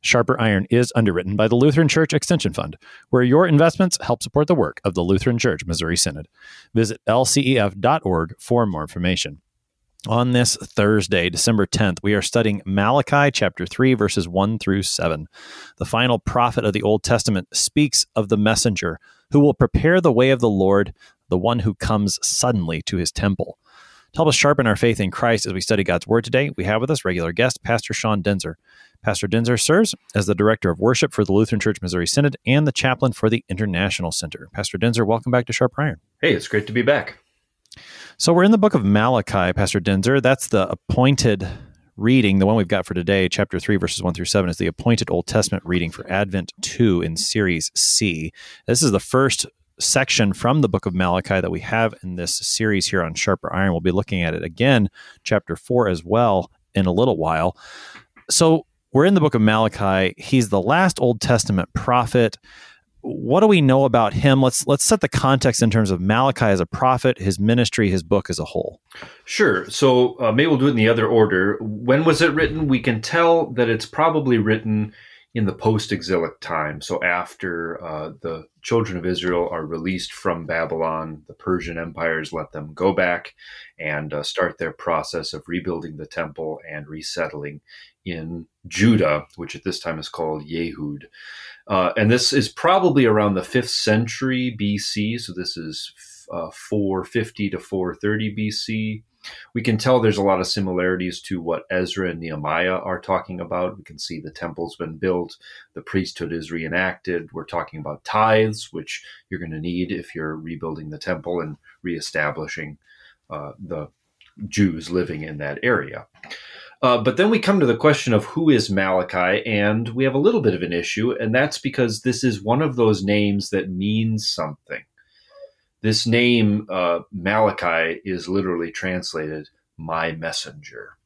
Sharper Iron is underwritten by the Lutheran Church Extension Fund, where your investments help support the work of the Lutheran Church Missouri Synod. Visit lcef.org for more information. On this Thursday, December 10th, we are studying Malachi chapter 3, verses 1 through 7. The final prophet of the Old Testament speaks of the messenger who will prepare the way of the Lord, the one who comes suddenly to his temple. To help us sharpen our faith in Christ as we study God's Word today, we have with us regular guest, Pastor Sean Daenzer. Pastor Daenzer serves as the Director of Worship for the Lutheran Church Missouri Synod and the Chaplain for the International Center. Pastor Daenzer, welcome back to Sharp Iron. Hey, it's great to be back. So we're in the book of Malachi, Pastor Daenzer. That's the appointed reading. The one we've got for today, chapter 3, verses 1 through 7, is the appointed Old Testament reading for Advent 2 in Series C. This is the first section from the book of Malachi that we have in this series here on Sharper Iron. We'll be looking at it again, chapter 4 as well, in a little while. So we're in the book of Malachi. He's the last Old Testament prophet. What do we know about him? Let's let's set the context in terms of Malachi as a prophet, his ministry, his book as a whole. Sure. So uh, maybe we'll do it in the other order. When was it written? We can tell that it's probably written in the post-exilic time. So after uh, the children of Israel are released from Babylon, the Persian empires let them go back and uh, start their process of rebuilding the temple and resettling in Judah, which at this time is called Yehud. Uh, and this is probably around the 5th century BC. So this is uh, 450 to 430 BC. We can tell there's a lot of similarities to what Ezra and Nehemiah are talking about. We can see the temple's been built, the priesthood is reenacted. We're talking about tithes, which you're going to need if you're rebuilding the temple and reestablishing uh, the Jews living in that area. Uh, but then we come to the question of who is Malachi, and we have a little bit of an issue, and that's because this is one of those names that means something. This name, uh, Malachi, is literally translated "my messenger,"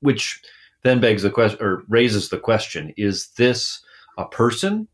which then begs the question or raises the question: Is this a person,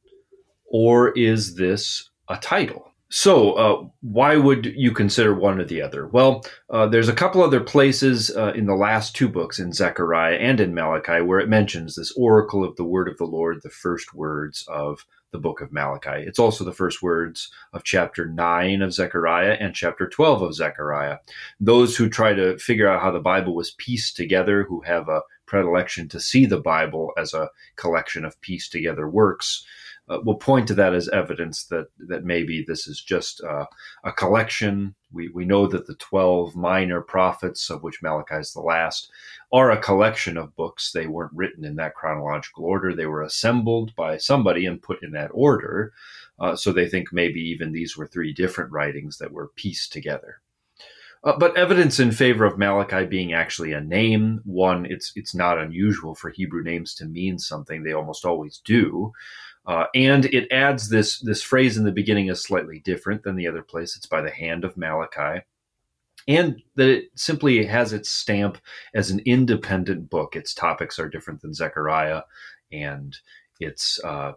or is this a title? So, uh, why would you consider one or the other? Well, uh, there's a couple other places uh, in the last two books, in Zechariah and in Malachi, where it mentions this oracle of the word of the Lord, the first words of the book of Malachi. It's also the first words of chapter 9 of Zechariah and chapter 12 of Zechariah. Those who try to figure out how the Bible was pieced together, who have a predilection to see the Bible as a collection of pieced together works, uh, will point to that as evidence that that maybe this is just uh, a collection. We we know that the twelve minor prophets, of which Malachi is the last, are a collection of books. They weren't written in that chronological order. They were assembled by somebody and put in that order. Uh, so they think maybe even these were three different writings that were pieced together. Uh, but evidence in favor of Malachi being actually a name. One, it's it's not unusual for Hebrew names to mean something. They almost always do. Uh, and it adds this this phrase in the beginning is slightly different than the other place. It's by the hand of Malachi, and that it simply has its stamp as an independent book. Its topics are different than Zechariah, and it's uh,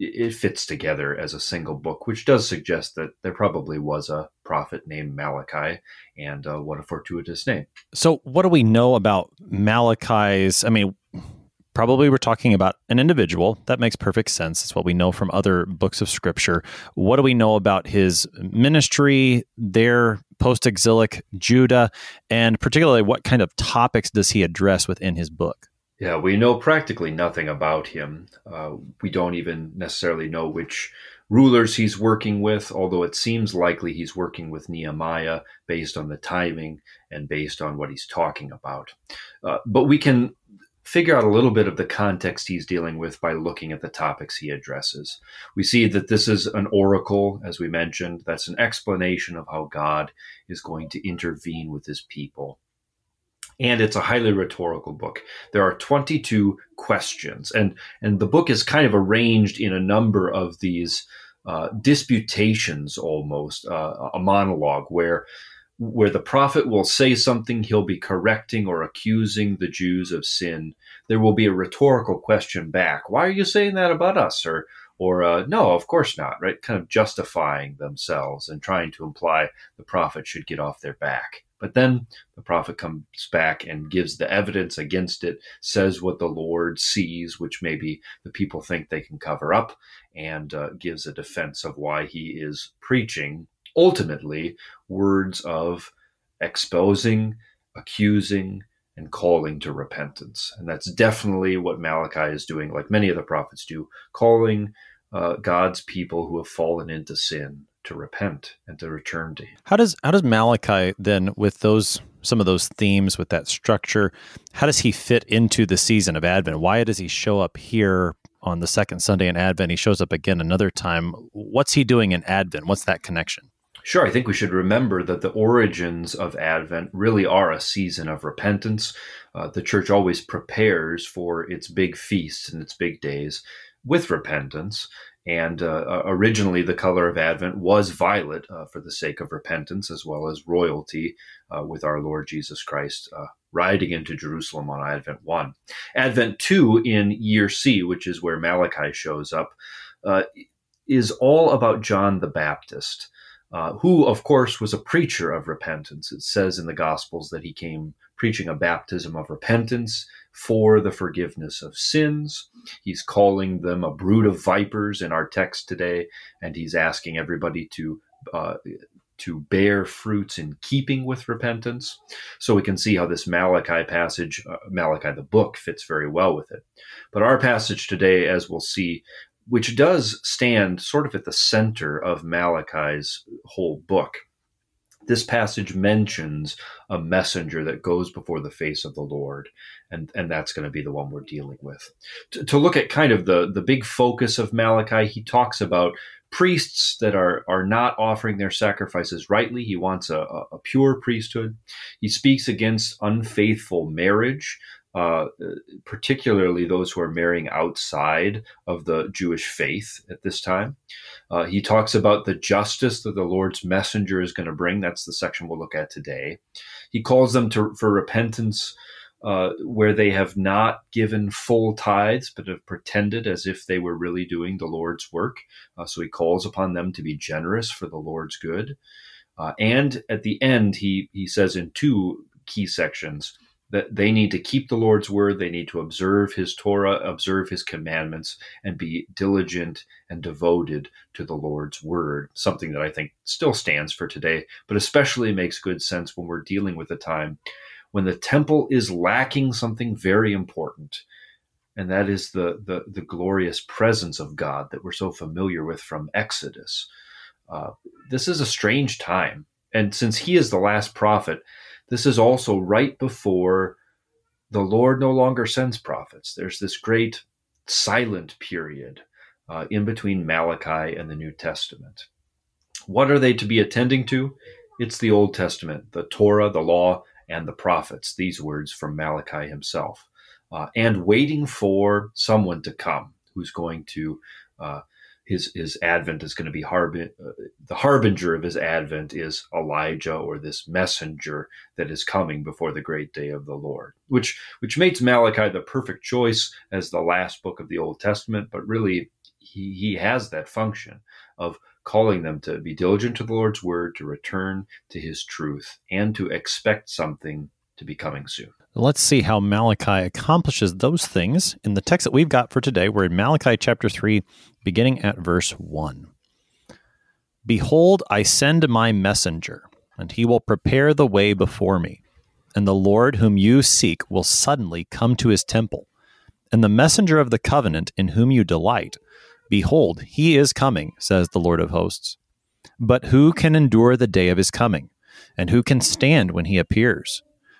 it fits together as a single book, which does suggest that there probably was a prophet named Malachi, and uh, what a fortuitous name. So, what do we know about Malachi's? I mean, probably we're talking about an individual. That makes perfect sense. It's what we know from other books of scripture. What do we know about his ministry, their post exilic Judah, and particularly what kind of topics does he address within his book? Yeah, we know practically nothing about him. Uh, we don't even necessarily know which rulers he's working with, although it seems likely he's working with Nehemiah based on the timing and based on what he's talking about. Uh, but we can figure out a little bit of the context he's dealing with by looking at the topics he addresses. We see that this is an oracle, as we mentioned, that's an explanation of how God is going to intervene with his people. And it's a highly rhetorical book. There are 22 questions, and, and the book is kind of arranged in a number of these uh, disputations almost, uh, a monologue where where the prophet will say something, he'll be correcting or accusing the Jews of sin. There will be a rhetorical question back. Why are you saying that about us? Or, or uh, no, of course not, right? Kind of justifying themselves and trying to imply the prophet should get off their back. But then the prophet comes back and gives the evidence against it, says what the Lord sees, which maybe the people think they can cover up, and uh, gives a defense of why he is preaching ultimately words of exposing, accusing, and calling to repentance. And that's definitely what Malachi is doing, like many of the prophets do, calling uh, God's people who have fallen into sin to repent and to return to Him. How does how does Malachi then, with those some of those themes, with that structure, how does he fit into the season of Advent? Why does he show up here on the second Sunday in Advent? He shows up again another time. What's he doing in Advent? What's that connection? Sure, I think we should remember that the origins of Advent really are a season of repentance. Uh, the church always prepares for its big feasts and its big days with repentance. And uh, originally, the color of Advent was violet uh, for the sake of repentance, as well as royalty uh, with our Lord Jesus Christ uh, riding into Jerusalem on Advent 1. Advent 2 in year C, which is where Malachi shows up, uh, is all about John the Baptist uh, who, of course, was a preacher of repentance. It says in the Gospels that he came preaching a baptism of repentance for the forgiveness of sins. He's calling them a brood of vipers in our text today, and he's asking everybody to. Uh, to bear fruits in keeping with repentance. So we can see how this Malachi passage, uh, Malachi the book, fits very well with it. But our passage today, as we'll see, which does stand sort of at the center of Malachi's whole book. This passage mentions a messenger that goes before the face of the Lord, and, and that's going to be the one we're dealing with. To, to look at kind of the, the big focus of Malachi, he talks about priests that are, are not offering their sacrifices rightly. He wants a, a pure priesthood. He speaks against unfaithful marriage, uh, particularly those who are marrying outside of the Jewish faith at this time. Uh, he talks about the justice that the Lord's messenger is going to bring. That's the section we'll look at today. He calls them to for repentance. Uh, where they have not given full tithes, but have pretended as if they were really doing the Lord's work. Uh, so he calls upon them to be generous for the Lord's good. Uh, and at the end, he, he says in two key sections that they need to keep the Lord's word, they need to observe his Torah, observe his commandments, and be diligent and devoted to the Lord's word. Something that I think still stands for today, but especially makes good sense when we're dealing with a time when the temple is lacking something very important. And that is the, the, the glorious presence of God that we're so familiar with from Exodus. Uh, this is a strange time. And since he is the last prophet, this is also right before the Lord no longer sends prophets. There's this great silent period uh, in between Malachi and the New Testament. What are they to be attending to? It's the Old Testament, the Torah, the law, and the prophets, these words from Malachi himself, uh, and waiting for someone to come who's going to uh, his his advent is going to be uh, the harbinger of his advent is Elijah or this messenger that is coming before the great day of the Lord, which which makes Malachi the perfect choice as the last book of the Old Testament. But really, he he has that function of calling them to be diligent to the Lord's word, to return to His truth, and to expect something to be coming soon. Let's see how Malachi accomplishes those things in the text that we've got for today. We're in Malachi chapter 3, beginning at verse 1. Behold, I send my messenger, and he will prepare the way before me. And the Lord whom you seek will suddenly come to his temple. And the messenger of the covenant in whom you delight, behold, he is coming, says the Lord of hosts. But who can endure the day of his coming? And who can stand when he appears?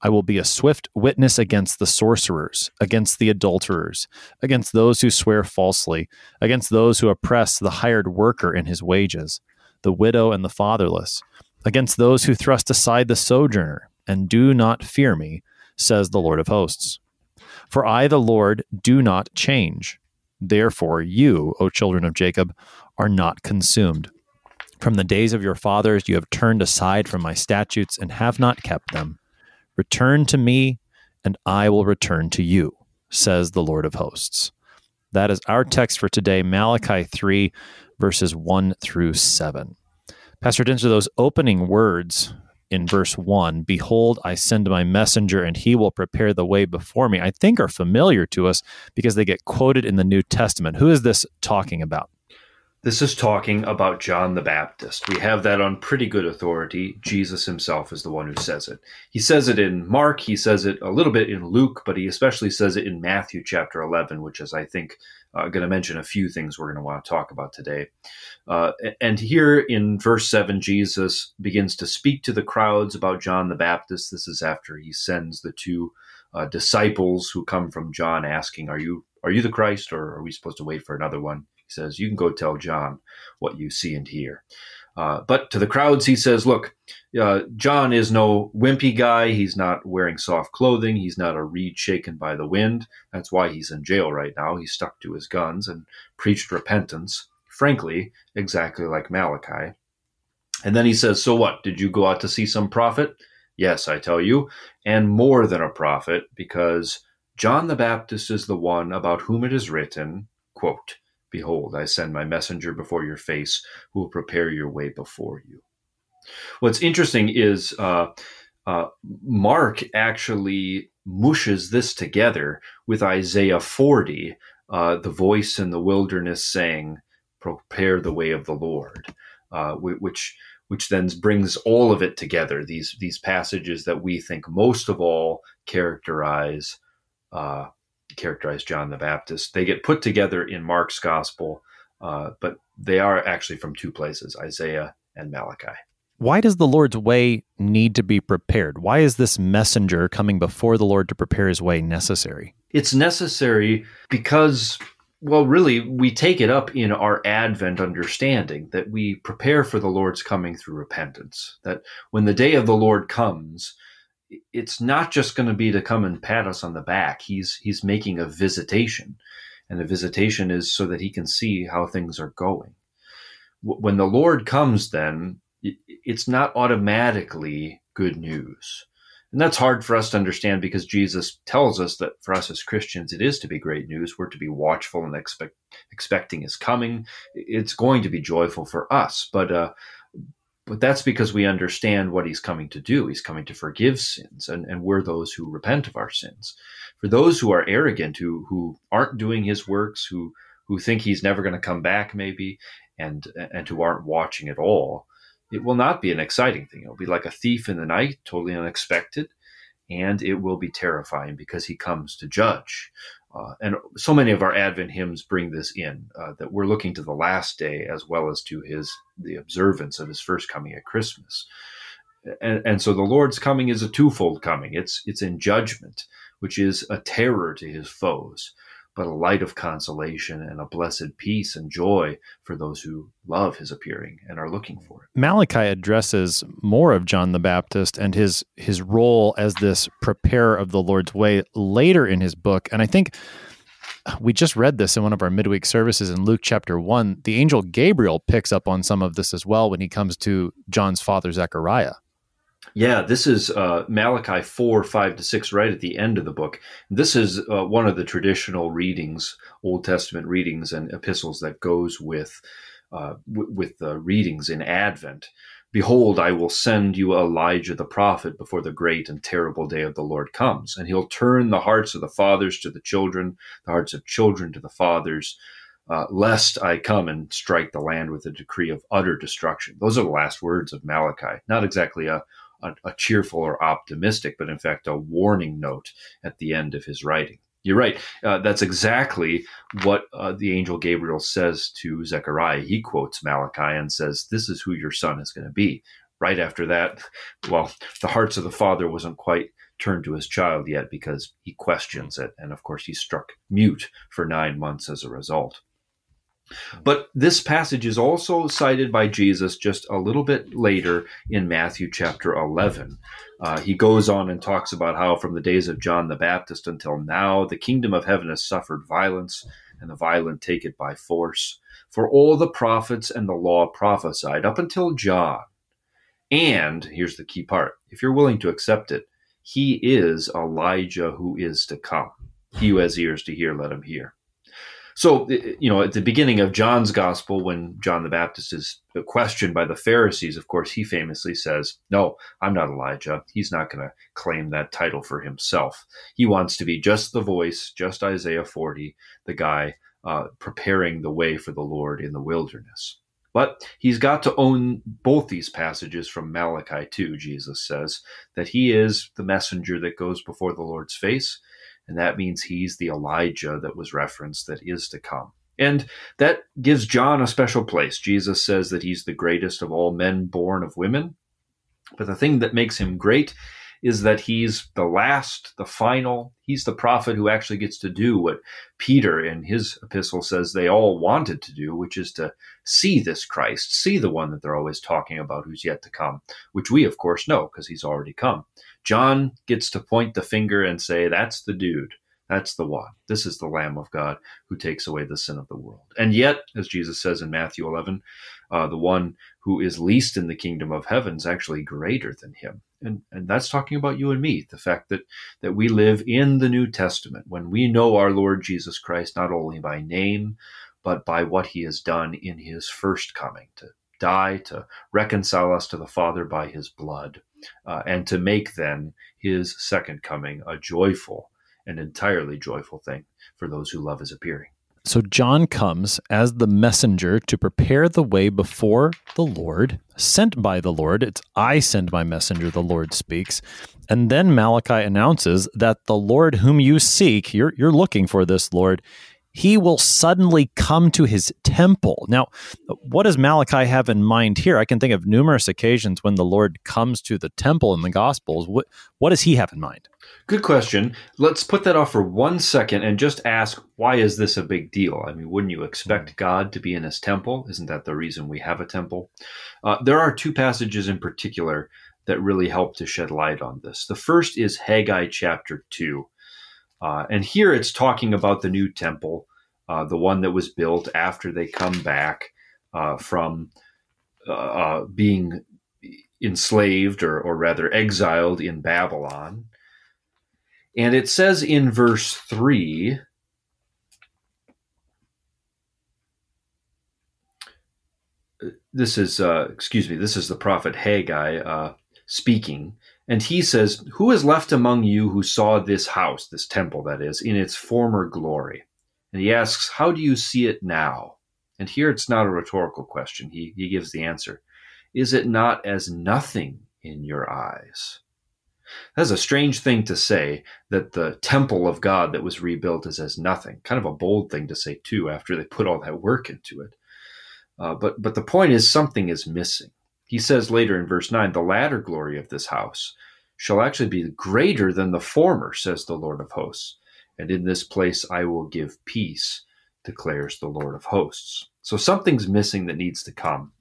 I will be a swift witness against the sorcerers, against the adulterers, against those who swear falsely, against those who oppress the hired worker in his wages, the widow and the fatherless, against those who thrust aside the sojourner, and do not fear me, says the Lord of hosts. For I, the Lord, do not change. Therefore, you, O children of Jacob, are not consumed. From the days of your fathers, you have turned aside from my statutes and have not kept them. Return to me, and I will return to you, says the Lord of hosts. That is our text for today, Malachi 3, verses 1 through 7. Pastor Daenzer, those opening words in verse 1 Behold, I send my messenger, and he will prepare the way before me, I think are familiar to us because they get quoted in the New Testament. Who is this talking about? This is talking about John the Baptist. We have that on pretty good authority. Jesus himself is the one who says it. He says it in Mark, he says it a little bit in Luke, but he especially says it in Matthew chapter 11, which is, I think, uh, going to mention a few things we're going to want to talk about today. Uh, and here in verse 7, Jesus begins to speak to the crowds about John the Baptist. This is after he sends the two uh, disciples who come from John asking, Are you are you the Christ, or are we supposed to wait for another one? He says, You can go tell John what you see and hear. Uh, but to the crowds, he says, Look, uh, John is no wimpy guy. He's not wearing soft clothing. He's not a reed shaken by the wind. That's why he's in jail right now. He stuck to his guns and preached repentance, frankly, exactly like Malachi. And then he says, So what? Did you go out to see some prophet? Yes, I tell you, and more than a prophet, because John the Baptist is the one about whom it is written, quote, Behold, I send my messenger before your face who will prepare your way before you. What's interesting is uh, uh, Mark actually mushes this together with Isaiah 40, uh, the voice in the wilderness saying, Prepare the way of the Lord, uh, which which then brings all of it together. These these passages that we think most of all characterize uh, characterize John the Baptist. They get put together in Mark's gospel, uh, but they are actually from two places Isaiah and Malachi. Why does the Lord's way need to be prepared? Why is this messenger coming before the Lord to prepare his way necessary? It's necessary because, well, really, we take it up in our Advent understanding that we prepare for the Lord's coming through repentance. That when the day of the Lord comes, it's not just going to be to come and pat us on the back. He's he's making a visitation, and the visitation is so that he can see how things are going. When the Lord comes, then it's not automatically good news. And that's hard for us to understand because Jesus tells us that for us as Christians, it is to be great news. We're to be watchful and expect, expecting his coming. It's going to be joyful for us. But uh, but that's because we understand what he's coming to do. He's coming to forgive sins, and, and we're those who repent of our sins. For those who are arrogant, who who aren't doing his works, who who think he's never going to come back, maybe, and and who aren't watching at all, it will not be an exciting thing. It'll be like a thief in the night, totally unexpected, and it will be terrifying because he comes to judge. Uh, and so many of our Advent hymns bring this in uh, that we're looking to the last day as well as to his the observance of his first coming at Christmas. And, and so the Lord's coming is a twofold coming. It's it's in judgment, which is a terror to his foes, but a light of consolation and a blessed peace and joy for those who love his appearing and are looking for it. Malachi addresses more of John the Baptist and his his role as this preparer of the Lord's way later in his book. And I think we just read this in one of our midweek services in Luke chapter 1. The angel Gabriel picks up on some of this as well when he comes to John's father Zechariah. Yeah, this is uh, Malachi 4, 5 to 6, right at the end of the book. This is uh, one of the traditional readings, Old Testament readings and epistles that goes with, uh, w- with the readings in Advent. Behold, I will send you Elijah the prophet before the great and terrible day of the Lord comes, and he'll turn the hearts of the fathers to the children, the hearts of children to the fathers, uh, lest I come and strike the land with a decree of utter destruction. Those are the last words of Malachi. Not exactly a a, a cheerful or optimistic, but in fact a warning note at the end of his writing. You're right. Uh, that's exactly what uh, the angel Gabriel says to Zechariah. He quotes Malachi and says, This is who your son is going to be. Right after that, well, the hearts of the father wasn't quite turned to his child yet because he questions it. And of course, he's struck mute for nine months as a result. But this passage is also cited by Jesus just a little bit later in Matthew chapter 11. Uh, he goes on and talks about how from the days of John the Baptist until now, the kingdom of heaven has suffered violence, and the violent take it by force. For all the prophets and the law prophesied up until John. And here's the key part if you're willing to accept it, he is Elijah who is to come. He who has ears to hear, let him hear. So, you know, at the beginning of John's gospel, when John the Baptist is questioned by the Pharisees, of course, he famously says, No, I'm not Elijah. He's not going to claim that title for himself. He wants to be just the voice, just Isaiah 40, the guy uh, preparing the way for the Lord in the wilderness. But he's got to own both these passages from Malachi 2, Jesus says, that he is the messenger that goes before the Lord's face and that means he's the Elijah that was referenced that is to come. And that gives John a special place. Jesus says that he's the greatest of all men born of women. But the thing that makes him great is that he's the last, the final. He's the prophet who actually gets to do what Peter in his epistle says they all wanted to do, which is to see this Christ, see the one that they're always talking about who's yet to come, which we, of course, know because he's already come. John gets to point the finger and say, That's the dude. That's the one. This is the Lamb of God who takes away the sin of the world. And yet, as Jesus says in Matthew 11, uh, the one who is least in the kingdom of heaven is actually greater than him. And, and that's talking about you and me, the fact that, that we live in the New Testament when we know our Lord Jesus Christ not only by name, but by what he has done in his first coming to die, to reconcile us to the Father by his blood uh, and to make then his second coming a joyful and entirely joyful thing for those who love his appearing. So John comes as the messenger to prepare the way before the Lord, sent by the Lord. It's I send my messenger, the Lord speaks. And then Malachi announces that the Lord whom you seek, you're, you're looking for this Lord, he will suddenly come to his temple. Now, what does Malachi have in mind here? I can think of numerous occasions when the Lord comes to the temple in the Gospels. What, what does he have in mind? Good question. Let's put that off for one second and just ask why is this a big deal? I mean, wouldn't you expect hmm. God to be in his temple? Isn't that the reason we have a temple? Uh, there are two passages in particular that really help to shed light on this. The first is Haggai chapter 2. Uh, and here it's talking about the new temple, uh, the one that was built after they come back uh, from uh, uh, being enslaved or, or rather exiled in Babylon. And it says in verse 3 this is, uh, excuse me, this is the prophet Haggai speaking. And he says, Who is left among you who saw this house, this temple that is, in its former glory? And he asks, How do you see it now? And here it's not a rhetorical question. He, he gives the answer Is it not as nothing in your eyes? That's a strange thing to say that the temple of God that was rebuilt is as nothing. Kind of a bold thing to say, too, after they put all that work into it. Uh, but, but the point is, something is missing. He says later in verse 9, the latter glory of this house shall actually be greater than the former, says the Lord of hosts. And in this place I will give peace, declares the Lord of hosts. So something's missing that needs to come.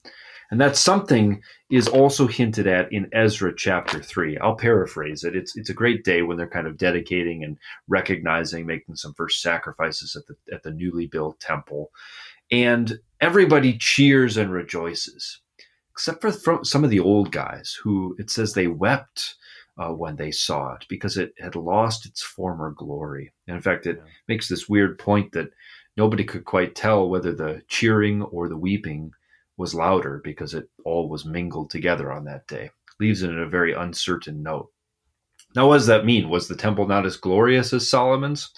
And that something is also hinted at in Ezra chapter 3. I'll paraphrase it. It's, it's a great day when they're kind of dedicating and recognizing, making some first sacrifices at the, at the newly built temple. And everybody cheers and rejoices except for some of the old guys who it says they wept uh, when they saw it because it had lost its former glory. And in fact, it yeah. makes this weird point that nobody could quite tell whether the cheering or the weeping was louder because it all was mingled together on that day. Leaves it in a very uncertain note. Now, what does that mean? Was the temple not as glorious as Solomon's?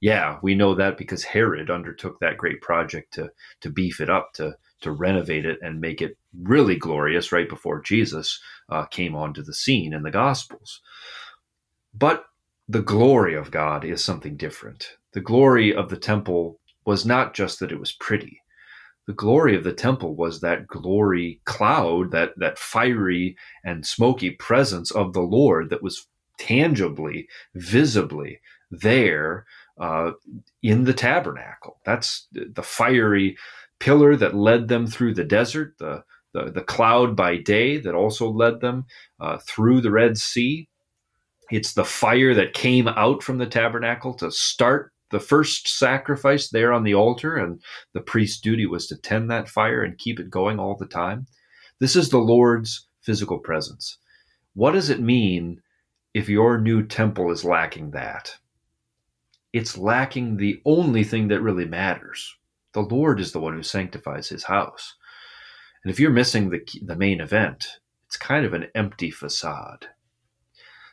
Yeah, we know that because Herod undertook that great project to to beef it up, to to renovate it and make it really glorious right before Jesus uh, came onto the scene in the Gospels. But the glory of God is something different. The glory of the temple was not just that it was pretty. The glory of the temple was that glory cloud, that, that fiery and smoky presence of the Lord that was tangibly, visibly there uh, in the tabernacle. That's the fiery pillar that led them through the desert, the, the, the cloud by day that also led them uh, through the Red Sea. It's the fire that came out from the tabernacle to start the first sacrifice there on the altar, and the priest's duty was to tend that fire and keep it going all the time. This is the Lord's physical presence. What does it mean if your new temple is lacking that? It's lacking the only thing that really matters. The Lord is the one who sanctifies his house. And if you're missing the, the main event, it's kind of an empty facade.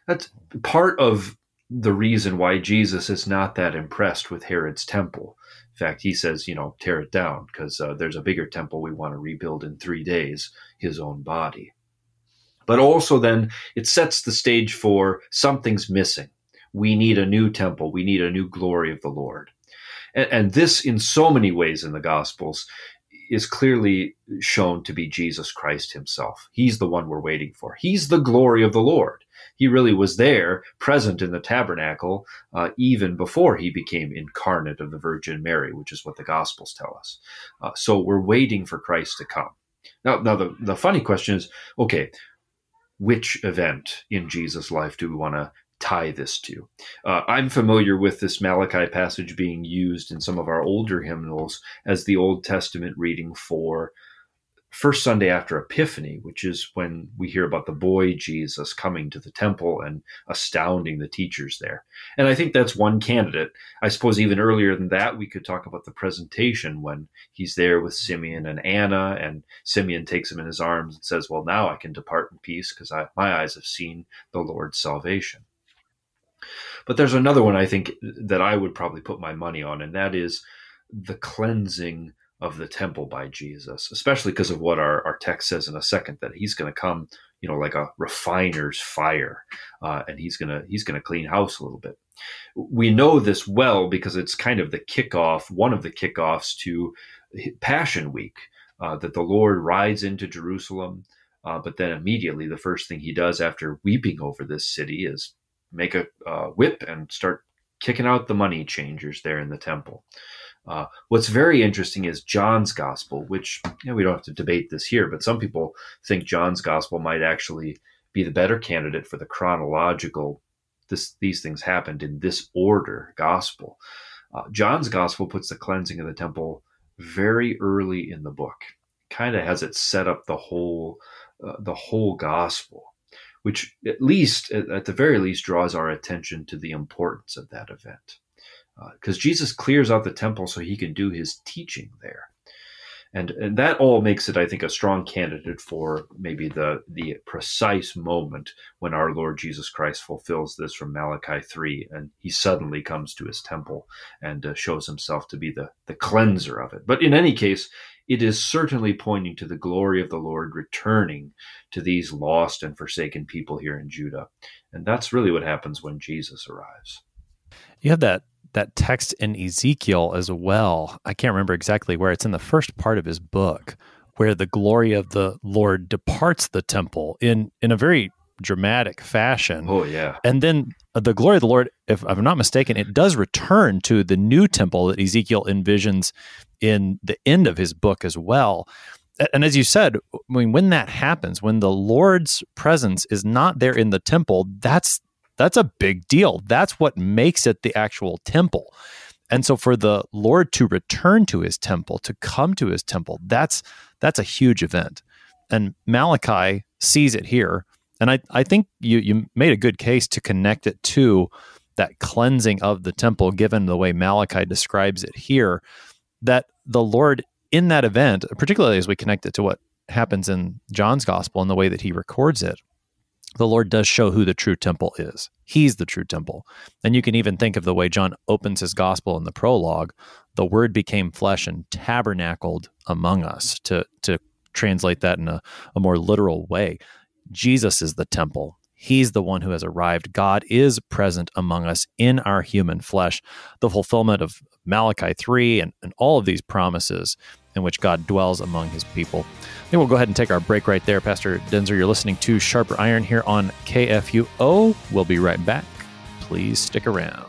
That's part of the reason why Jesus is not that impressed with Herod's temple. In fact, he says, you know, tear it down because uh, there's a bigger temple we want to rebuild in three days, his own body. But also, then, it sets the stage for something's missing. We need a new temple. We need a new glory of the Lord. And, and this, in so many ways in the Gospels, is clearly shown to be Jesus Christ himself. He's the one we're waiting for. He's the glory of the Lord. He really was there, present in the tabernacle, uh, even before he became incarnate of the Virgin Mary, which is what the Gospels tell us. Uh, so we're waiting for Christ to come. Now, now the, the funny question is okay, which event in Jesus' life do we want to tie this to. Uh, I'm familiar with this Malachi passage being used in some of our older hymnals as the Old Testament reading for first Sunday after Epiphany, which is when we hear about the boy Jesus coming to the temple and astounding the teachers there. And I think that's one candidate. I suppose even earlier than that, we could talk about the presentation when he's there with Simeon and Anna, and Simeon takes him in his arms and says, Well, now I can depart in peace because my eyes have seen the Lord's salvation. But there's another one I think that I would probably put my money on, and that is the cleansing of the temple by Jesus, especially because of what our, our text says in a second that he's going to come, you know, like a refiner's fire, uh, and he's gonna he's gonna clean house a little bit. We know this well because it's kind of the kickoff, one of the kickoffs to Passion Week, uh, that the Lord rides into Jerusalem. Uh, but then immediately, the first thing he does after weeping over this city is make a uh, whip and start kicking out the money changers there in the temple. Uh, what's very interesting is John's gospel, which you know, we don't have to debate this here, but some people think John's gospel might actually be the better candidate for the chronological. This, these things happened in this order gospel. Uh, John's gospel puts the cleansing of the temple very early in the book. Kind of has it set up the whole uh, the whole gospel which at least, at the very least, draws our attention to the importance of that event. Because uh, Jesus clears out the temple so he can do his teaching there. And, and that all makes it, I think, a strong candidate for maybe the, the precise moment when our Lord Jesus Christ fulfills this from Malachi 3 and he suddenly comes to his temple and uh, shows himself to be the, the cleanser of it. But in any case, it is certainly pointing to the glory of the Lord returning to these lost and forsaken people here in Judah. And that's really what happens when Jesus arrives. You have that that text in Ezekiel as well. I can't remember exactly where it's in the first part of his book where the glory of the Lord departs the temple in in a very dramatic fashion. Oh yeah. And then the glory of the Lord, if I'm not mistaken, it does return to the new temple that Ezekiel envisions in the end of his book as well. And as you said, I mean, when that happens, when the Lord's presence is not there in the temple, that's that's a big deal. That's what makes it the actual temple. And so for the Lord to return to his temple, to come to his temple, that's that's a huge event. And Malachi sees it here and I, I think you, you made a good case to connect it to that cleansing of the temple, given the way Malachi describes it here, that the Lord in that event, particularly as we connect it to what happens in John's gospel and the way that he records it, the Lord does show who the true temple is. He's the true temple. And you can even think of the way John opens his gospel in the prologue the word became flesh and tabernacled among us, to, to translate that in a, a more literal way. Jesus is the temple. He's the one who has arrived. God is present among us in our human flesh. The fulfillment of Malachi 3 and, and all of these promises in which God dwells among his people. I think we'll go ahead and take our break right there. Pastor Daenzer, you're listening to Sharper Iron here on KFUO. We'll be right back. Please stick around.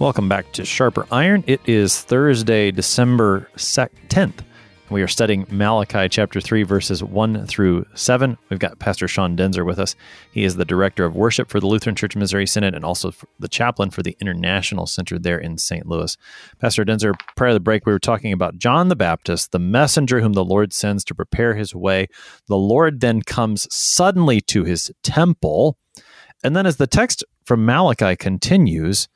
Welcome back to Sharper Iron. It is Thursday, December 10th. We are studying Malachi chapter 3, verses 1 through 7. We've got Pastor Sean Daenzer with us. He is the director of worship for the Lutheran Church Missouri Synod and also the chaplain for the International Center there in St. Louis. Pastor Daenzer, prior to the break, we were talking about John the Baptist, the messenger whom the Lord sends to prepare his way. The Lord then comes suddenly to his temple. And then as the text from Malachi continues,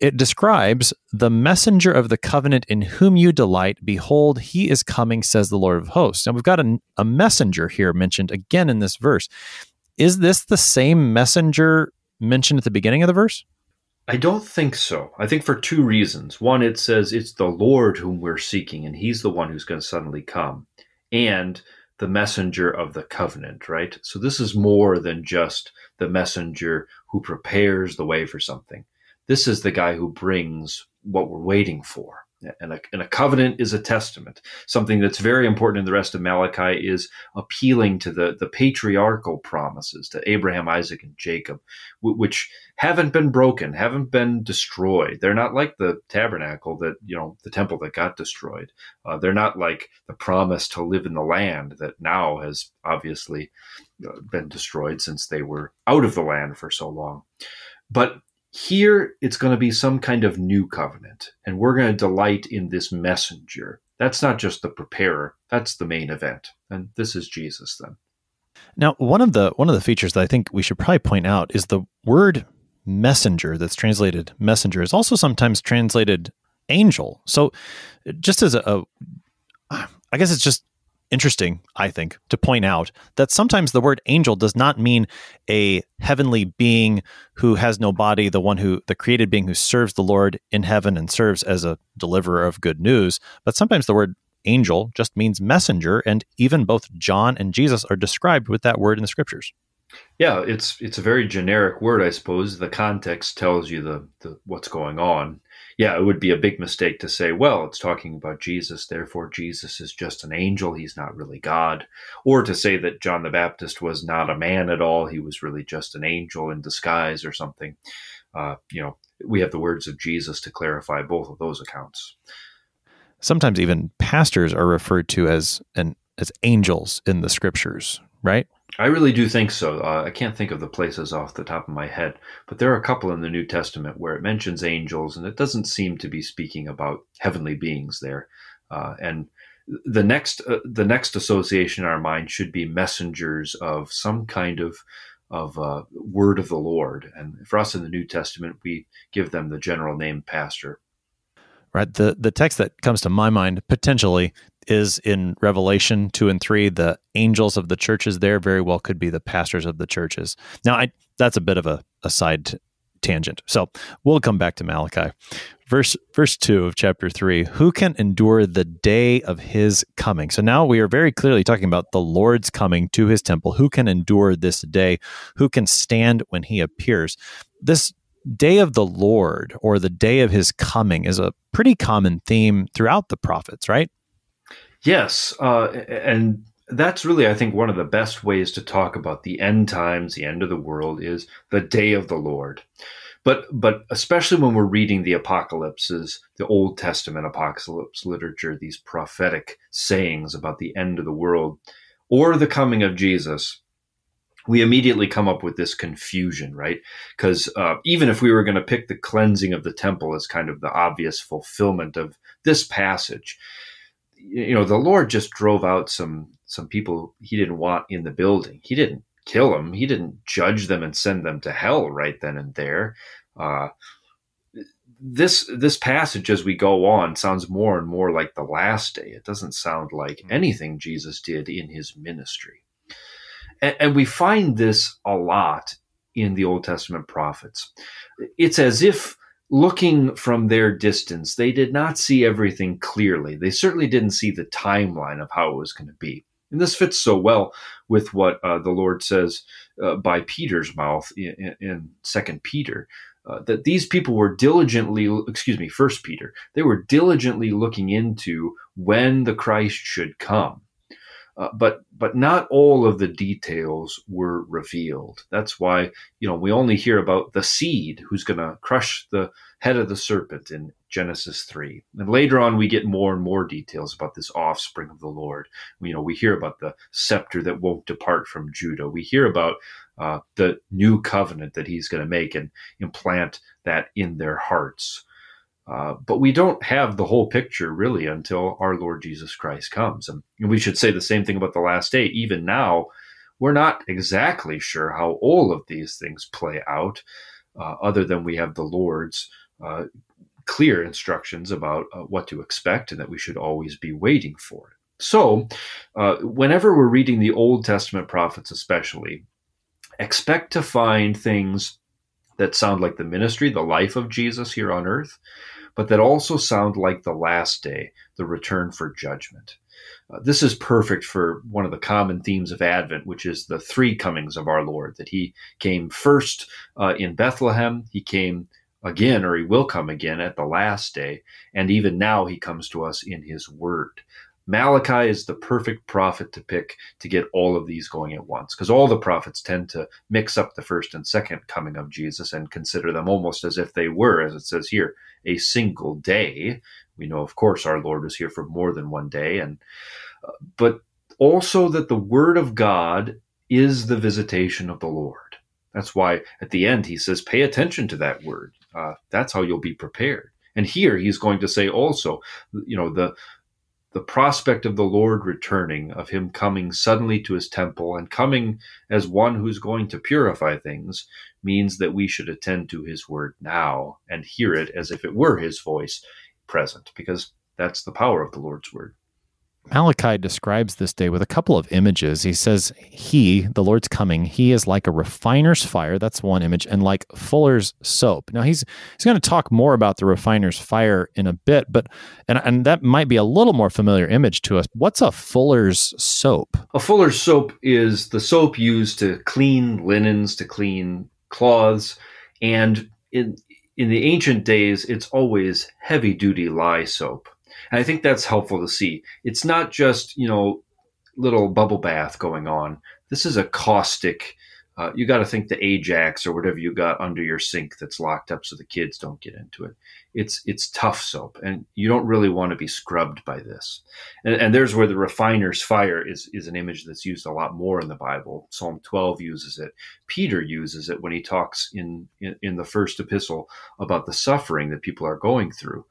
it describes the messenger of the covenant in whom you delight. Behold, he is coming, says the Lord of hosts. Now we've got a, a messenger here mentioned again in this verse. Is this the same messenger mentioned at the beginning of the verse? I don't think so. I think for two reasons. One, it says it's the Lord whom we're seeking, and he's the one who's going to suddenly come. And the messenger of the covenant, right? So this is more than just the messenger who prepares the way for something this is the guy who brings what we're waiting for. And a, and a, covenant is a testament. Something that's very important in the rest of Malachi is appealing to the, the patriarchal promises to Abraham, Isaac, and Jacob, which haven't been broken, haven't been destroyed. They're not like the tabernacle that, you know, the temple that got destroyed. Uh, they're not like the promise to live in the land that now has obviously uh, been destroyed since they were out of the land for so long. But here, it's going to be some kind of new covenant, and we're going to delight in this messenger. That's not just the preparer; that's the main event, and this is Jesus. Then, now one of the one of the features that I think we should probably point out is the word messenger that's translated messenger is also sometimes translated angel. So, just as a, a I guess it's just interesting, I think, to point out that sometimes the word angel does not mean a heavenly being who has no body, the one who, the created being who serves the Lord in heaven and serves as a deliverer of good news. But sometimes the word angel just means messenger, and even both John and Jesus are described with that word in the scriptures. Yeah, it's it's a very generic word, I suppose. The context tells you the, the what's going on yeah, it would be a big mistake to say, well, it's talking about Jesus, therefore Jesus is just an angel, he's not really God, or to say that John the Baptist was not a man at all, he was really just an angel in disguise or something. Uh, you know, we have the words of Jesus to clarify both of those accounts. Sometimes even pastors are referred to as an as angels in the scriptures, right? I really do think so. Uh, I can't think of the places off the top of my head, but there are a couple in the New Testament where it mentions angels, and it doesn't seem to be speaking about heavenly beings there. Uh, and the next, uh, the next association in our mind should be messengers of some kind of of uh, word of the Lord. And for us in the New Testament, we give them the general name pastor. Right. The the text that comes to my mind potentially is in Revelation 2 and 3. The angels of the churches there very well could be the pastors of the churches. Now, I, that's a bit of a, a side tangent. So we'll come back to Malachi. Verse, verse 2 of chapter 3 Who can endure the day of his coming? So now we are very clearly talking about the Lord's coming to his temple. Who can endure this day? Who can stand when he appears? This day of the Lord or the day of his coming is a pretty common theme throughout the prophets, right? Yes, uh, and that's really, I think, one of the best ways to talk about the end times, the end of the world, is the day of the Lord. But but especially when we're reading the apocalypses, the Old Testament apocalypse literature, these prophetic sayings about the end of the world or the coming of Jesus, we immediately come up with this confusion, right? Because uh, even if we were going to pick the cleansing of the temple as kind of the obvious fulfillment of this passage, you know, the Lord just drove out some some people he didn't want in the building. He didn't kill them. He didn't judge them and send them to hell right then and there. Uh, this this passage as we go on sounds more and more like the last day. It doesn't sound like hmm. anything Jesus did in his ministry. And, and we find this a lot in the Old Testament prophets. It's as if looking from their distance, they did not see everything clearly. They certainly didn't see the timeline of how it was going to be. And this fits so well with what uh, the Lord says uh, by Peter's mouth in, Second Peter. Uh, that these people were diligently, excuse me, First Peter, they were diligently looking into when the Christ should come. Uh, but but not all of the details were revealed. That's why you know we only hear about the seed who's going to crush the head of the serpent in Genesis three, and later on we get more and more details about this offspring of the Lord. You know we hear about the scepter that won't depart from Judah. We hear about uh, the new covenant that He's going to make and implant that in their hearts. Uh, but we don't have the whole picture really until our Lord Jesus Christ comes. And we should say the same thing about the last day. Even now, we're not exactly sure how all of these things play out, uh, other than we have the Lord's uh, clear instructions about uh, what to expect and that we should always be waiting for it. So, uh, whenever we're reading the Old Testament prophets, especially, expect to find things that sound like the ministry, the life of Jesus here on earth, but that also sound like the last day, the return for judgment. Uh, this is perfect for one of the common themes of Advent, which is the three comings of our Lord. That He came first uh, in Bethlehem, He came again, or He will come again at the last day, and even now He comes to us in His Word. Malachi is the perfect prophet to pick to get all of these going at once because all the prophets tend to mix up the first and second coming of Jesus and consider them almost as if they were, as it says here, a single day. We know, of course, our Lord was here for more than one day, and uh, but also that the Word of God is the visitation of the Lord. That's why at the end he says, "Pay attention to that word. Uh, that's how you'll be prepared." And here he's going to say also, you know, the the prospect of the Lord returning, of him coming suddenly to his temple and coming as one who's going to purify things, means that we should attend to his word now and hear it as if it were his voice present, because that's the power of the Lord's word. Malachi describes this day with a couple of images. He says, He, the Lord's coming, He is like a refiner's fire. That's one image, and like fuller's soap. Now, he's he's going to talk more about the refiner's fire in a bit, but and, and that might be a little more familiar image to us. What's a fuller's soap? A fuller's soap is the soap used to clean linens, to clean cloths, and in in the ancient days, it's always heavy duty lye soap. And I think that's helpful to see. It's not just, you know, little bubble bath going on. This is a caustic, uh, you got to think the Ajax or whatever you got under your sink that's locked up so the kids don't get into it. It's it's tough soap, and you don't really want to be scrubbed by this. And, and there's where the refiner's fire is is an image that's used a lot more in the Bible. Psalm 12 uses it. Peter uses it when he talks in in, in the first epistle about the suffering that people are going through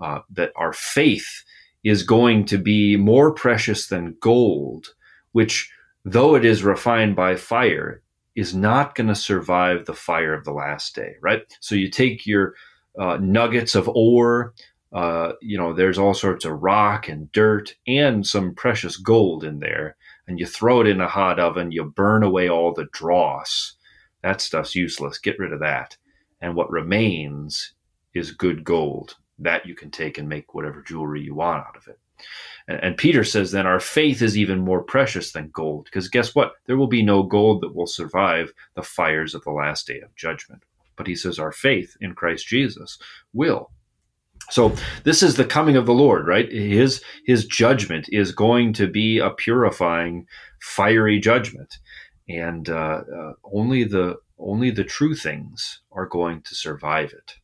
uh, that our faith is going to be more precious than gold, which, though it is refined by fire, is not going to survive the fire of the last day, right? So you take your uh, nuggets of ore, uh, you know, there's all sorts of rock and dirt and some precious gold in there, and you throw it in a hot oven, you burn away all the dross. That stuff's useless. Get rid of that. And what remains is good gold that you can take and make whatever jewelry you want out of it. And, and Peter says then our faith is even more precious than gold, because guess what? There will be no gold that will survive the fires of the last day of judgment. But he says our faith in Christ Jesus will. So this is the coming of the Lord, right? His his judgment is going to be a purifying, fiery judgment, and uh, uh, only the only the true things are going to survive it.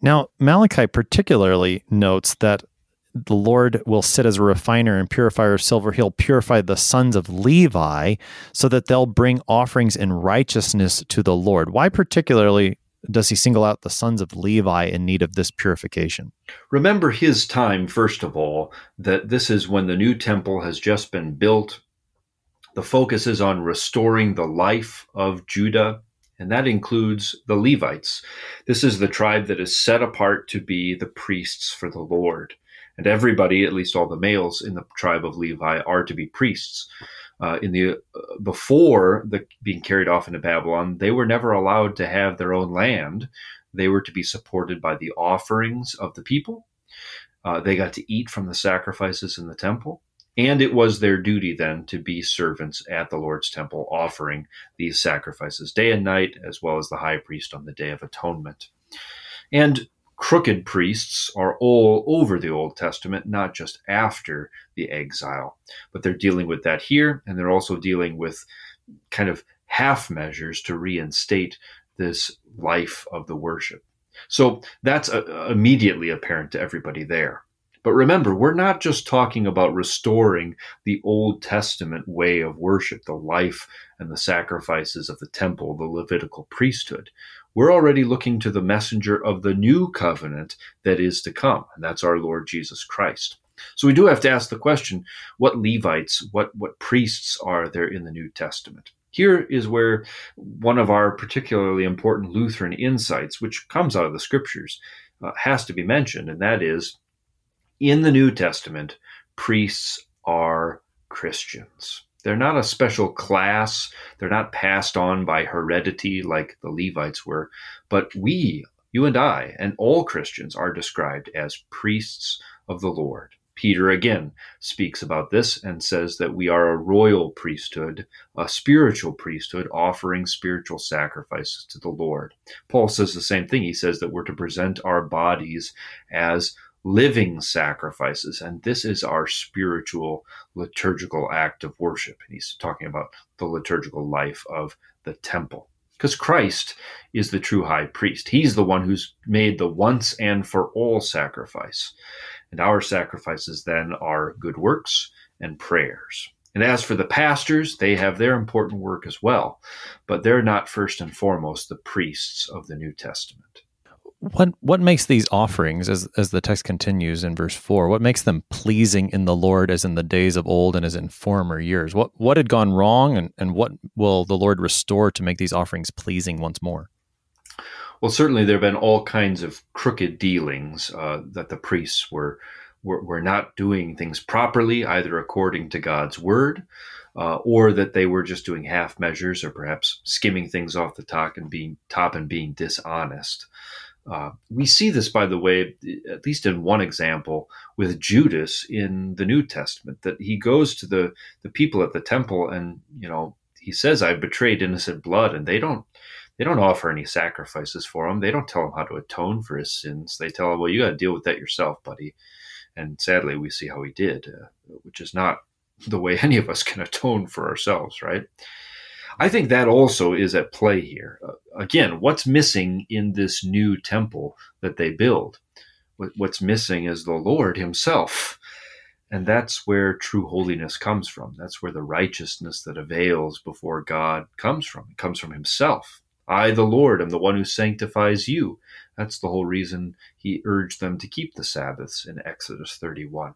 Now, Malachi particularly notes that the Lord will sit as a refiner and purifier of silver. He'll purify the sons of Levi so that they'll bring offerings in righteousness to the Lord. Why particularly does he single out the sons of Levi in need of this purification? Remember his time, first of all, that this is when the new temple has just been built. The focus is on restoring the life of Judah, and that includes the Levites. This is the tribe that is set apart to be the priests for the Lord. And everybody, at least all the males in the tribe of Levi, are to be priests uh, in the uh, before the being carried off into Babylon, they were never allowed to have their own land. They were to be supported by the offerings of the people. Uh, they got to eat from the sacrifices in the temple. And it was their duty then to be servants at the Lord's temple, offering these sacrifices day and night, as well as the high priest on the Day of Atonement. And crooked priests are all over the Old Testament, not just after the exile. But they're dealing with that here, and they're also dealing with kind of half measures to reinstate this life of the worship. So that's uh, immediately apparent to everybody there. But remember, we're not just talking about restoring the Old Testament way of worship, the life and the sacrifices of the temple, the Levitical priesthood we're already looking to the messenger of the new covenant that is to come, and that's our Lord Jesus Christ. So we do have to ask the question what Levites, what, what priests are there in the New Testament? Here is where one of our particularly important Lutheran insights, which comes out of the scriptures, uh, has to be mentioned, and that is in the New Testament, priests are Christians. They're not a special class. They're not passed on by heredity like the Levites were. But we, you and I, and all Christians are described as priests of the Lord. Peter again speaks about this and says that we are a royal priesthood, a spiritual priesthood, offering spiritual sacrifices to the Lord. Paul says the same thing. He says that we're to present our bodies as living sacrifices. And this is our spiritual liturgical act of worship. And he's talking about the liturgical life of the temple. Because Christ is the true high priest. He's the one who's made the once and for all sacrifice. And our sacrifices then are good works and prayers. And as for the pastors, they have their important work as well, but they're not first and foremost the priests of the New Testament what what makes these offerings as as the text continues in verse 4 what makes them pleasing in the lord as in the days of old and as in former years? What what had gone wrong and and what will the lord restore to make these offerings pleasing once more? Well certainly there have been all kinds of crooked dealings uh, that the priests were, were were not doing things properly either according to god's word uh, or that they were just doing half measures or perhaps skimming things off the top and being top and being dishonest uh, we see this, by the way, at least in one example with Judas in the New Testament, that he goes to the, the people at the temple and, you know, he says, I betrayed innocent blood, and they don't they don't offer any sacrifices for him. They don't tell him how to atone for his sins. They tell him, well, you got to deal with that yourself, buddy. And sadly, we see how he did, uh, which is not the way any of us can atone for ourselves, right? I think that also is at play here. Uh, again, what's missing in this new temple that they build? What's missing is the Lord Himself. And that's where true holiness comes from. That's where the righteousness that avails before God comes from. It comes from Himself. I, the Lord, am the one who sanctifies you. That's the whole reason He urged them to keep the Sabbaths in Exodus 31.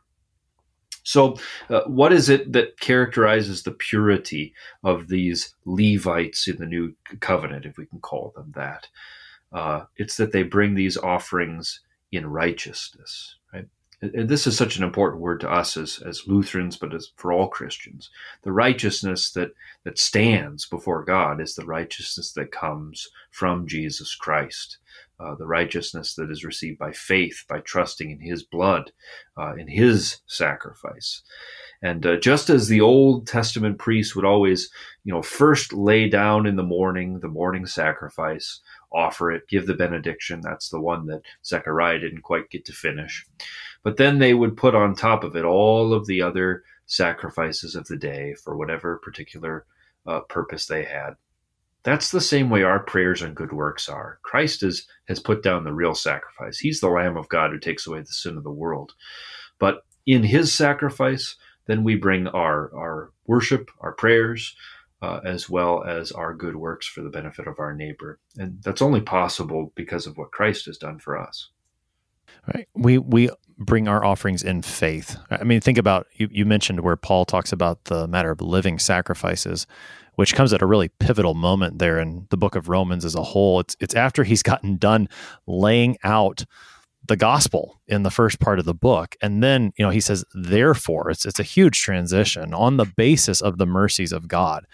So, uh, what is it that characterizes the purity of these Levites in the new covenant, if we can call them that? Uh, it's that they bring these offerings in righteousness, right? And this is such an important word to us as, as Lutherans, but as for all Christians. The righteousness that, that stands before God is the righteousness that comes from Jesus Christ uh, the righteousness that is received by faith, by trusting in His blood, uh, in His sacrifice. And uh, just as the Old Testament priests would always, you know, first lay down in the morning the morning sacrifice, offer it, give the benediction. That's the one that Zechariah didn't quite get to finish. But then they would put on top of it all of the other sacrifices of the day for whatever particular uh, purpose they had. That's the same way our prayers and good works are. Christ is, has put down the real sacrifice. He's the Lamb of God who takes away the sin of the world. But in his sacrifice, then we bring our, our worship, our prayers, uh, as well as our good works for the benefit of our neighbor. And that's only possible because of what Christ has done for us. Right. We we bring our offerings in faith. I mean, think about you, you mentioned where Paul talks about the matter of living sacrifices, which comes at a really pivotal moment there in the book of Romans as a whole. It's it's after he's gotten done laying out the gospel in the first part of the book. And then, you know, he says, therefore, it's it's a huge transition on the basis of the mercies of God.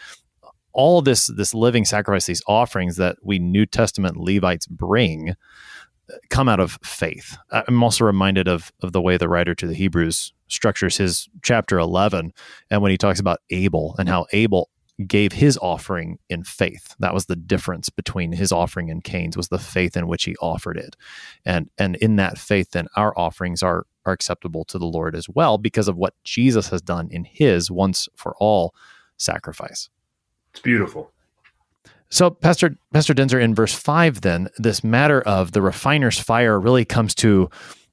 All this this living sacrifice, these offerings that we New Testament Levites bring come out of faith. I'm also reminded of of the way the writer to the Hebrews structures his chapter 11 and when he talks about Abel and how Abel gave his offering in faith. That was the difference between his offering and Cain's was the faith in which he offered it. And and in that faith then our offerings are are acceptable to the Lord as well because of what Jesus has done in his once for all sacrifice. It's beautiful. So, Pastor Pastor Daenzer, in verse five, then this matter of the refiner's fire really comes to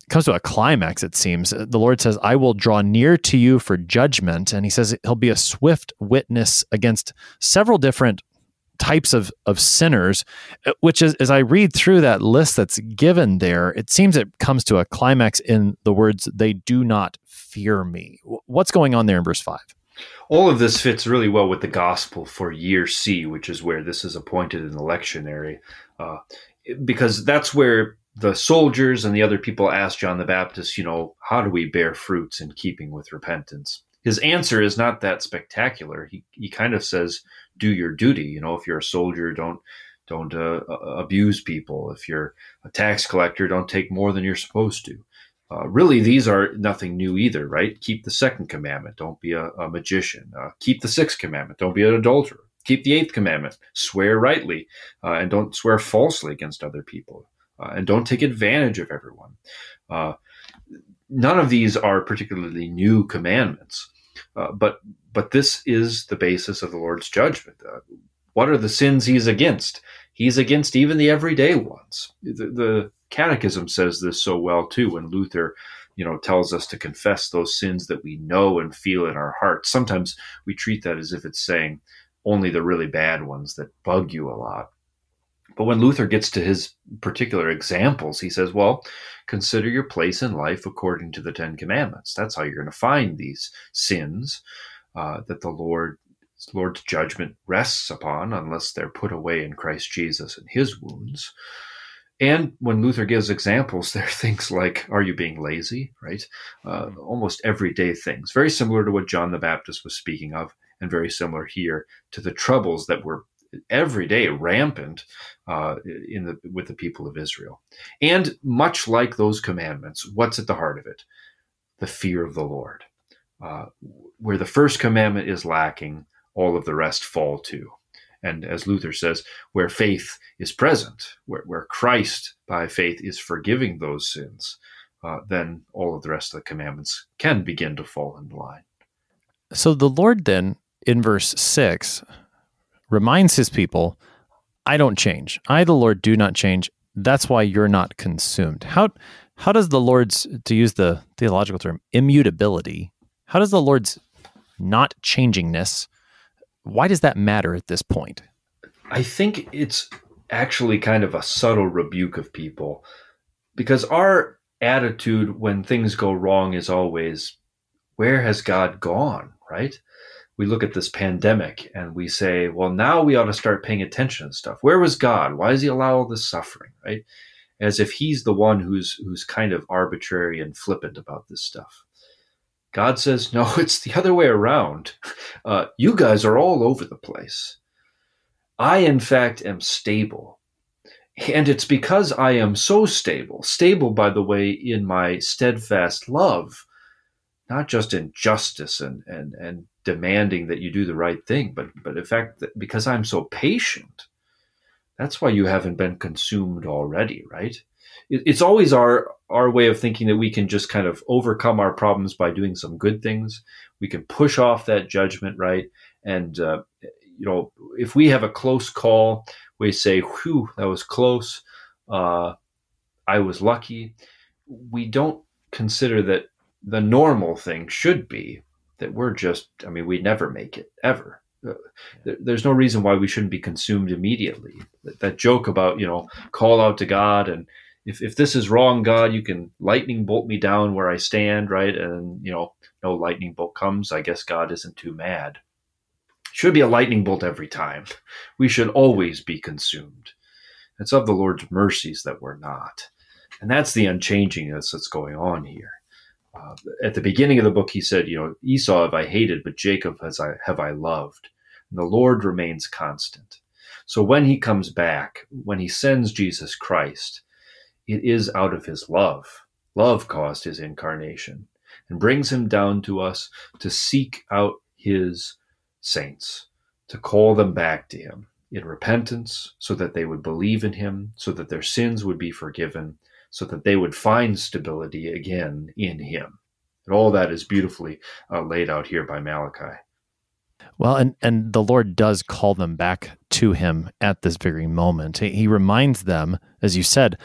comes to a climax. It seems the Lord says, "I will draw near to you for judgment," and He says He'll be a swift witness against several different types of of sinners. Which is, as I read through that list that's given there, it seems it comes to a climax in the words, "They do not fear me." What's going on there in verse five? All of this fits really well with the gospel for year C, which is where this is appointed in the lectionary, uh, because that's where the soldiers and the other people ask John the Baptist, you know, how do we bear fruits in keeping with repentance? His answer is not that spectacular. He he kind of says, "Do your duty." You know, if you're a soldier, don't don't uh, abuse people. If you're a tax collector, don't take more than you're supposed to. Uh, really, these are nothing new either, right? Keep the second commandment. Don't be a, a magician. Uh, keep the sixth commandment. Don't be an adulterer. Keep the eighth commandment. Swear rightly uh, and don't swear falsely against other people. Uh, and don't take advantage of everyone. Uh, none of these are particularly new commandments, uh, but but this is the basis of the Lord's judgment. what are the sins He's against? He's against even the everyday ones. The, the Catechism says this so well too when Luther, you know, tells us to confess those sins that we know and feel in our hearts. Sometimes we treat that as if it's saying only the really bad ones that bug you a lot. But when Luther gets to his particular examples, he says, well, consider your place in life according to the Ten Commandments. That's how you're going to find these sins uh, that the Lord Lord's judgment rests upon, unless they're put away in Christ Jesus and his wounds. And when Luther gives examples, there are things like, are you being lazy, right? Uh, mm-hmm. almost everyday things, very similar to what John the Baptist was speaking of, and very similar here to the troubles that were every day rampant uh, in the with the people of Israel. And much like those commandments, what's at the heart of it? The fear of the Lord. Uh, where the first commandment is lacking, all of the rest fall too. And as Luther says, where faith is present, where, where Christ by faith is forgiving those sins, uh, then all of the rest of the commandments can begin to fall into line. So the Lord then, in verse 6, reminds his people, I don't change. I, the Lord, do not change. That's why you're not consumed. How, how does the Lord's, to use the theological term, immutability, how does the Lord's not changingness why does that matter at this point? I think it's actually kind of a subtle rebuke of people because our attitude when things go wrong is always, where has God gone, right? We look at this pandemic and we say, well, now we ought to start paying attention to stuff. Where was God? Why does he allow all this suffering, right? As if he's the one who's who's kind of arbitrary and flippant about this stuff. God says, no, it's the other way around. Uh, you guys are all over the place. I, in fact, am stable. And it's because I am so stable, stable, by the way, in my steadfast love, not just in justice and, and, and demanding that you do the right thing, but, but in fact, because I'm so patient. That's why you haven't been consumed already, right? It's always our our way of thinking that we can just kind of overcome our problems by doing some good things. We can push off that judgment, right? And uh, you know, if we have a close call, we say, "Whew, that was close. Uh, I was lucky." We don't consider that the normal thing should be that we're just. I mean, we never make it ever. Uh, there's no reason why we shouldn't be consumed immediately. That, that joke about you know call out to God and if, if this is wrong, God, you can lightning bolt me down where I stand, right? And you know, no lightning bolt comes. I guess God isn't too mad. Should be a lightning bolt every time. We should always be consumed. It's of the Lord's mercies that we're not. And that's the unchangingness that's going on here. Uh, at the beginning of the book, he said, You know, Esau have I hated, but Jacob has I, have I loved. And the Lord remains constant. So when he comes back, when he sends Jesus Christ, it is out of his love. Love caused his incarnation and brings him down to us to seek out his saints, to call them back to him in repentance so that they would believe in him, so that their sins would be forgiven, so that they would find stability again in him. And all that is beautifully uh, laid out here by Malachi. Well, and, and the Lord does call them back to him at this very moment. He reminds them, as you said,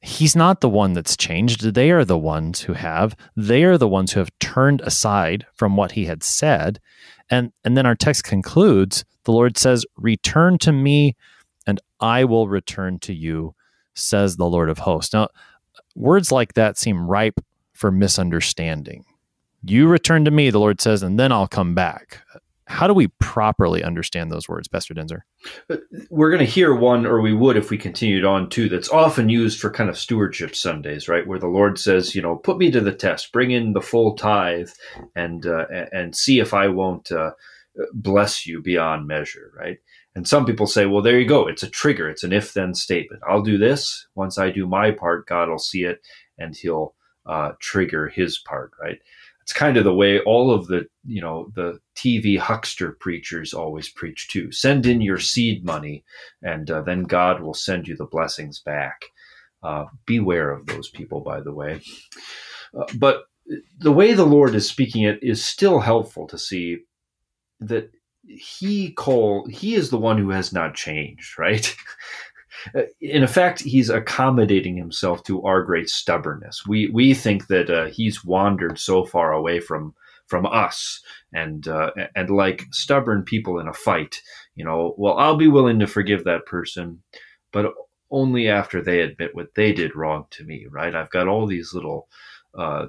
he's not the one that's changed. They are the ones who have. They are the ones who have turned aside from what he had said. And and then our text concludes, the Lord says, "Return to me, and I will return to you," says the Lord of hosts. Now, words like that seem ripe for misunderstanding. You return to me, the Lord says, and then I'll come back. How do we properly understand those words, Pastor Daenzer? Uh, we're going to hear one, or we would if we continued on too, that's often used for kind of stewardship Sundays, right? Where the Lord says, you know, put me to the test, bring in the full tithe, and uh, and see if I won't uh, bless you beyond measure, right? And some people say, well, there you go. It's a trigger. It's an if then statement. I'll do this. Once I do my part, God will see it and he'll uh, trigger his part, right? It's kind of the way all of the you know the TV huckster preachers always preach too. Send in your seed money, and uh, then God will send you the blessings back. Uh, beware of those people, by the way. Uh, but the way the Lord is speaking it is still helpful to see that He call He is the one who has not changed, right? Uh, in effect, he's accommodating himself to our great stubbornness. We we think that uh, he's wandered so far away from from us, and uh, and like stubborn people in a fight, you know, well, I'll be willing to forgive that person, but only after they admit what they did wrong to me. Right? I've got all these little. Uh,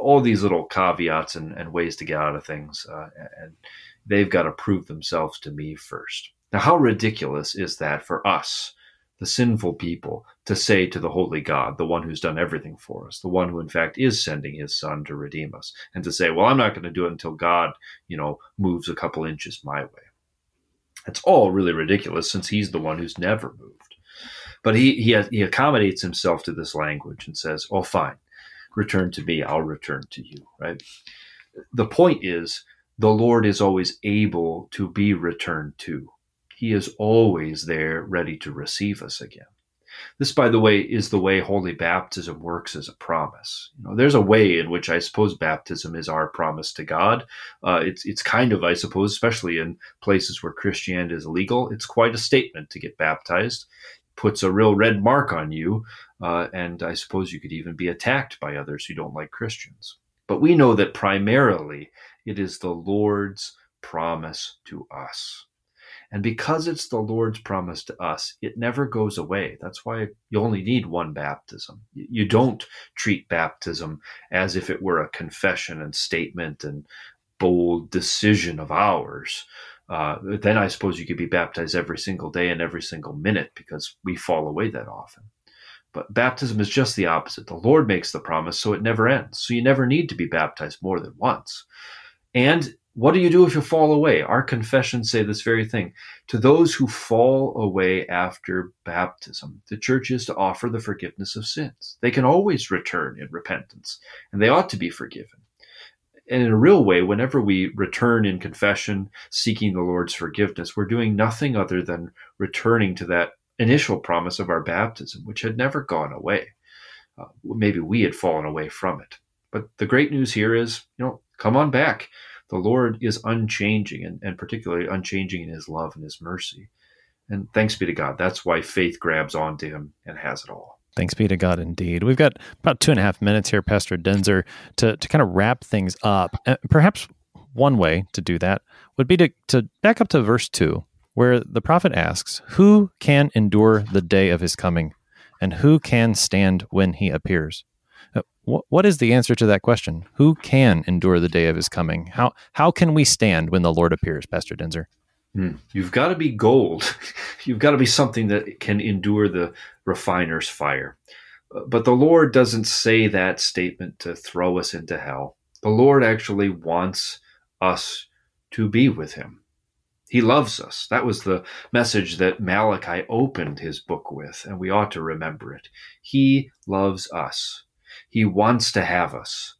all these little caveats and, and, ways to get out of things, uh, and they've got to prove themselves to me first. Now, how ridiculous is that for us the sinful people, to say to the holy God, the one who's done everything for us, the one who in fact is sending his son to redeem us, and to say, well, I'm not going to do it until God, you know, moves a couple inches my way. It's all really ridiculous since he's the one who's never moved. But he, he, he accommodates himself to this language and says, oh, fine, return to me, I'll return to you, right? The point is, the Lord is always able to be returned to he is always there ready to receive us again. This, by the way, is the way holy baptism works as a promise. You know, there's a way in which I suppose baptism is our promise to God. Uh, it's it's kind of, I suppose, especially in places where Christianity is illegal, it's quite a statement to get baptized. Puts a real red mark on you, uh, and I suppose you could even be attacked by others who don't like Christians. But we know that primarily it is the Lord's promise to us. And because it's the Lord's promise to us, it never goes away. That's why you only need one baptism. You don't treat baptism as if it were a confession and statement and bold decision of ours. Uh, then I suppose you could be baptized every single day and every single minute because we fall away that often. But baptism is just the opposite. The Lord makes the promise, so it never ends. So you never need to be baptized more than once. And what do you do if you fall away? Our confessions say this very thing. To those who fall away after baptism, the church is to offer the forgiveness of sins. They can always return in repentance, and they ought to be forgiven. And in a real way, whenever we return in confession, seeking the Lord's forgiveness, we're doing nothing other than returning to that initial promise of our baptism, which had never gone away. Uh, maybe we had fallen away from it. But the great news here is, you know, come on back the Lord is unchanging and, and particularly unchanging in his love and his mercy. And thanks be to God. That's why faith grabs onto him and has it all. Thanks be to God indeed. We've got about two and a half minutes here, Pastor Daenzer, to, to kind of wrap things up. Uh, perhaps one way to do that would be to, to back up to verse 2, where the prophet asks, Who can endure the day of his coming? And who can stand when he appears? Uh, what is the answer to that question? Who can endure the day of his coming? How, how can we stand when the Lord appears, Pastor Daenzer? Mm. You've got to be gold. You've got to be something that can endure the refiner's fire. But the Lord doesn't say that statement to throw us into hell. The Lord actually wants us to be with Him. He loves us. That was the message that Malachi opened his book with, and we ought to remember it. He loves us. He wants to have us.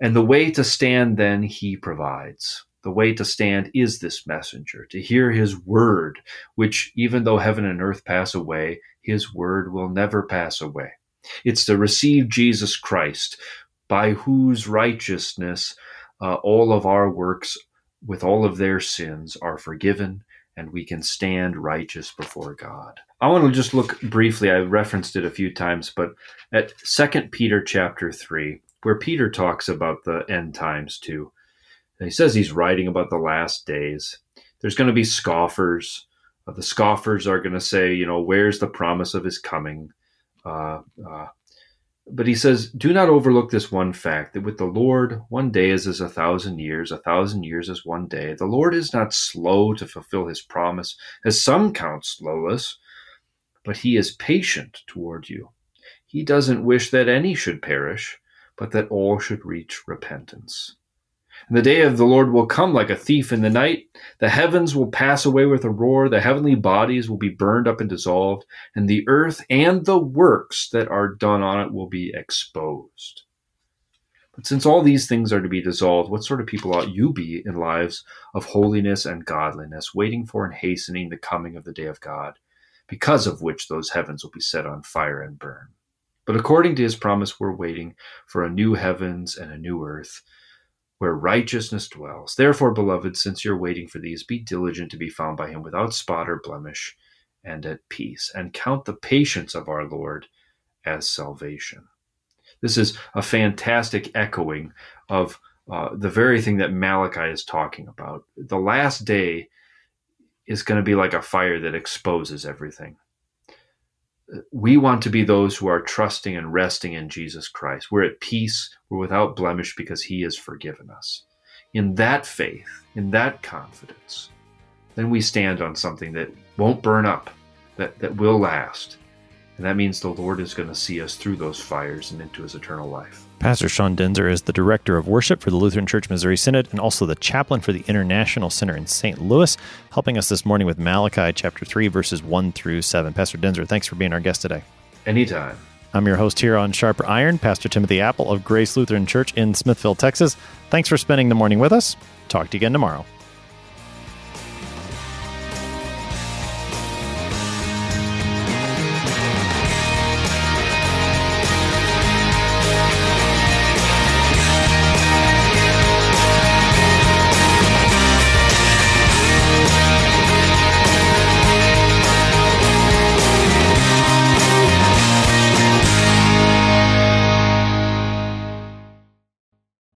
And the way to stand, then, He provides. The way to stand is this messenger, to hear His word, which, even though heaven and earth pass away, His word will never pass away. It's to receive Jesus Christ, by whose righteousness uh, all of our works, with all of their sins, are forgiven, and we can stand righteous before God. I want to just look briefly. I referenced it a few times, but at Second Peter chapter three, where Peter talks about the end times too. And he says he's writing about the last days. There's going to be scoffers. Uh, the scoffers are going to say, you know, where's the promise of his coming? Uh, uh, but he says, Do not overlook this one fact that with the Lord, one day is as a thousand years, a thousand years as one day. The Lord is not slow to fulfill his promise, as some count slowness, but he is patient toward you. He doesn't wish that any should perish, but that all should reach repentance. And the day of the Lord will come like a thief in the night. The heavens will pass away with a roar. The heavenly bodies will be burned up and dissolved. And the earth and the works that are done on it will be exposed. But since all these things are to be dissolved, what sort of people ought you be in lives of holiness and godliness, waiting for and hastening the coming of the day of God, because of which those heavens will be set on fire and burn? But according to his promise, we're waiting for a new heavens and a new earth where righteousness dwells. Therefore, beloved, since you're waiting for these, be diligent to be found by him without spot or blemish and at peace, and count the patience of our Lord as salvation. This is a fantastic echoing of uh, the very thing that Malachi is talking about. The last day is going to be like a fire that exposes everything we want to be those who are trusting and resting in Jesus Christ. We're at peace, we're without blemish because he has forgiven us. In that faith, in that confidence, then we stand on something that won't burn up, that, that will last. And that means the Lord is going to see us through those fires and into his eternal life. Pastor Sean Daenzer is the director of worship for the Lutheran Church Missouri Synod and also the chaplain for the International Center in St. Louis, helping us this morning with Malachi chapter 3, verses 1 through 7. Pastor Daenzer, thanks for being our guest today. Anytime. I'm your host here on Sharper Iron, Pastor Timothy Appel of Grace Lutheran Church in Smithville, Texas. Thanks for spending the morning with us. Talk to you again tomorrow.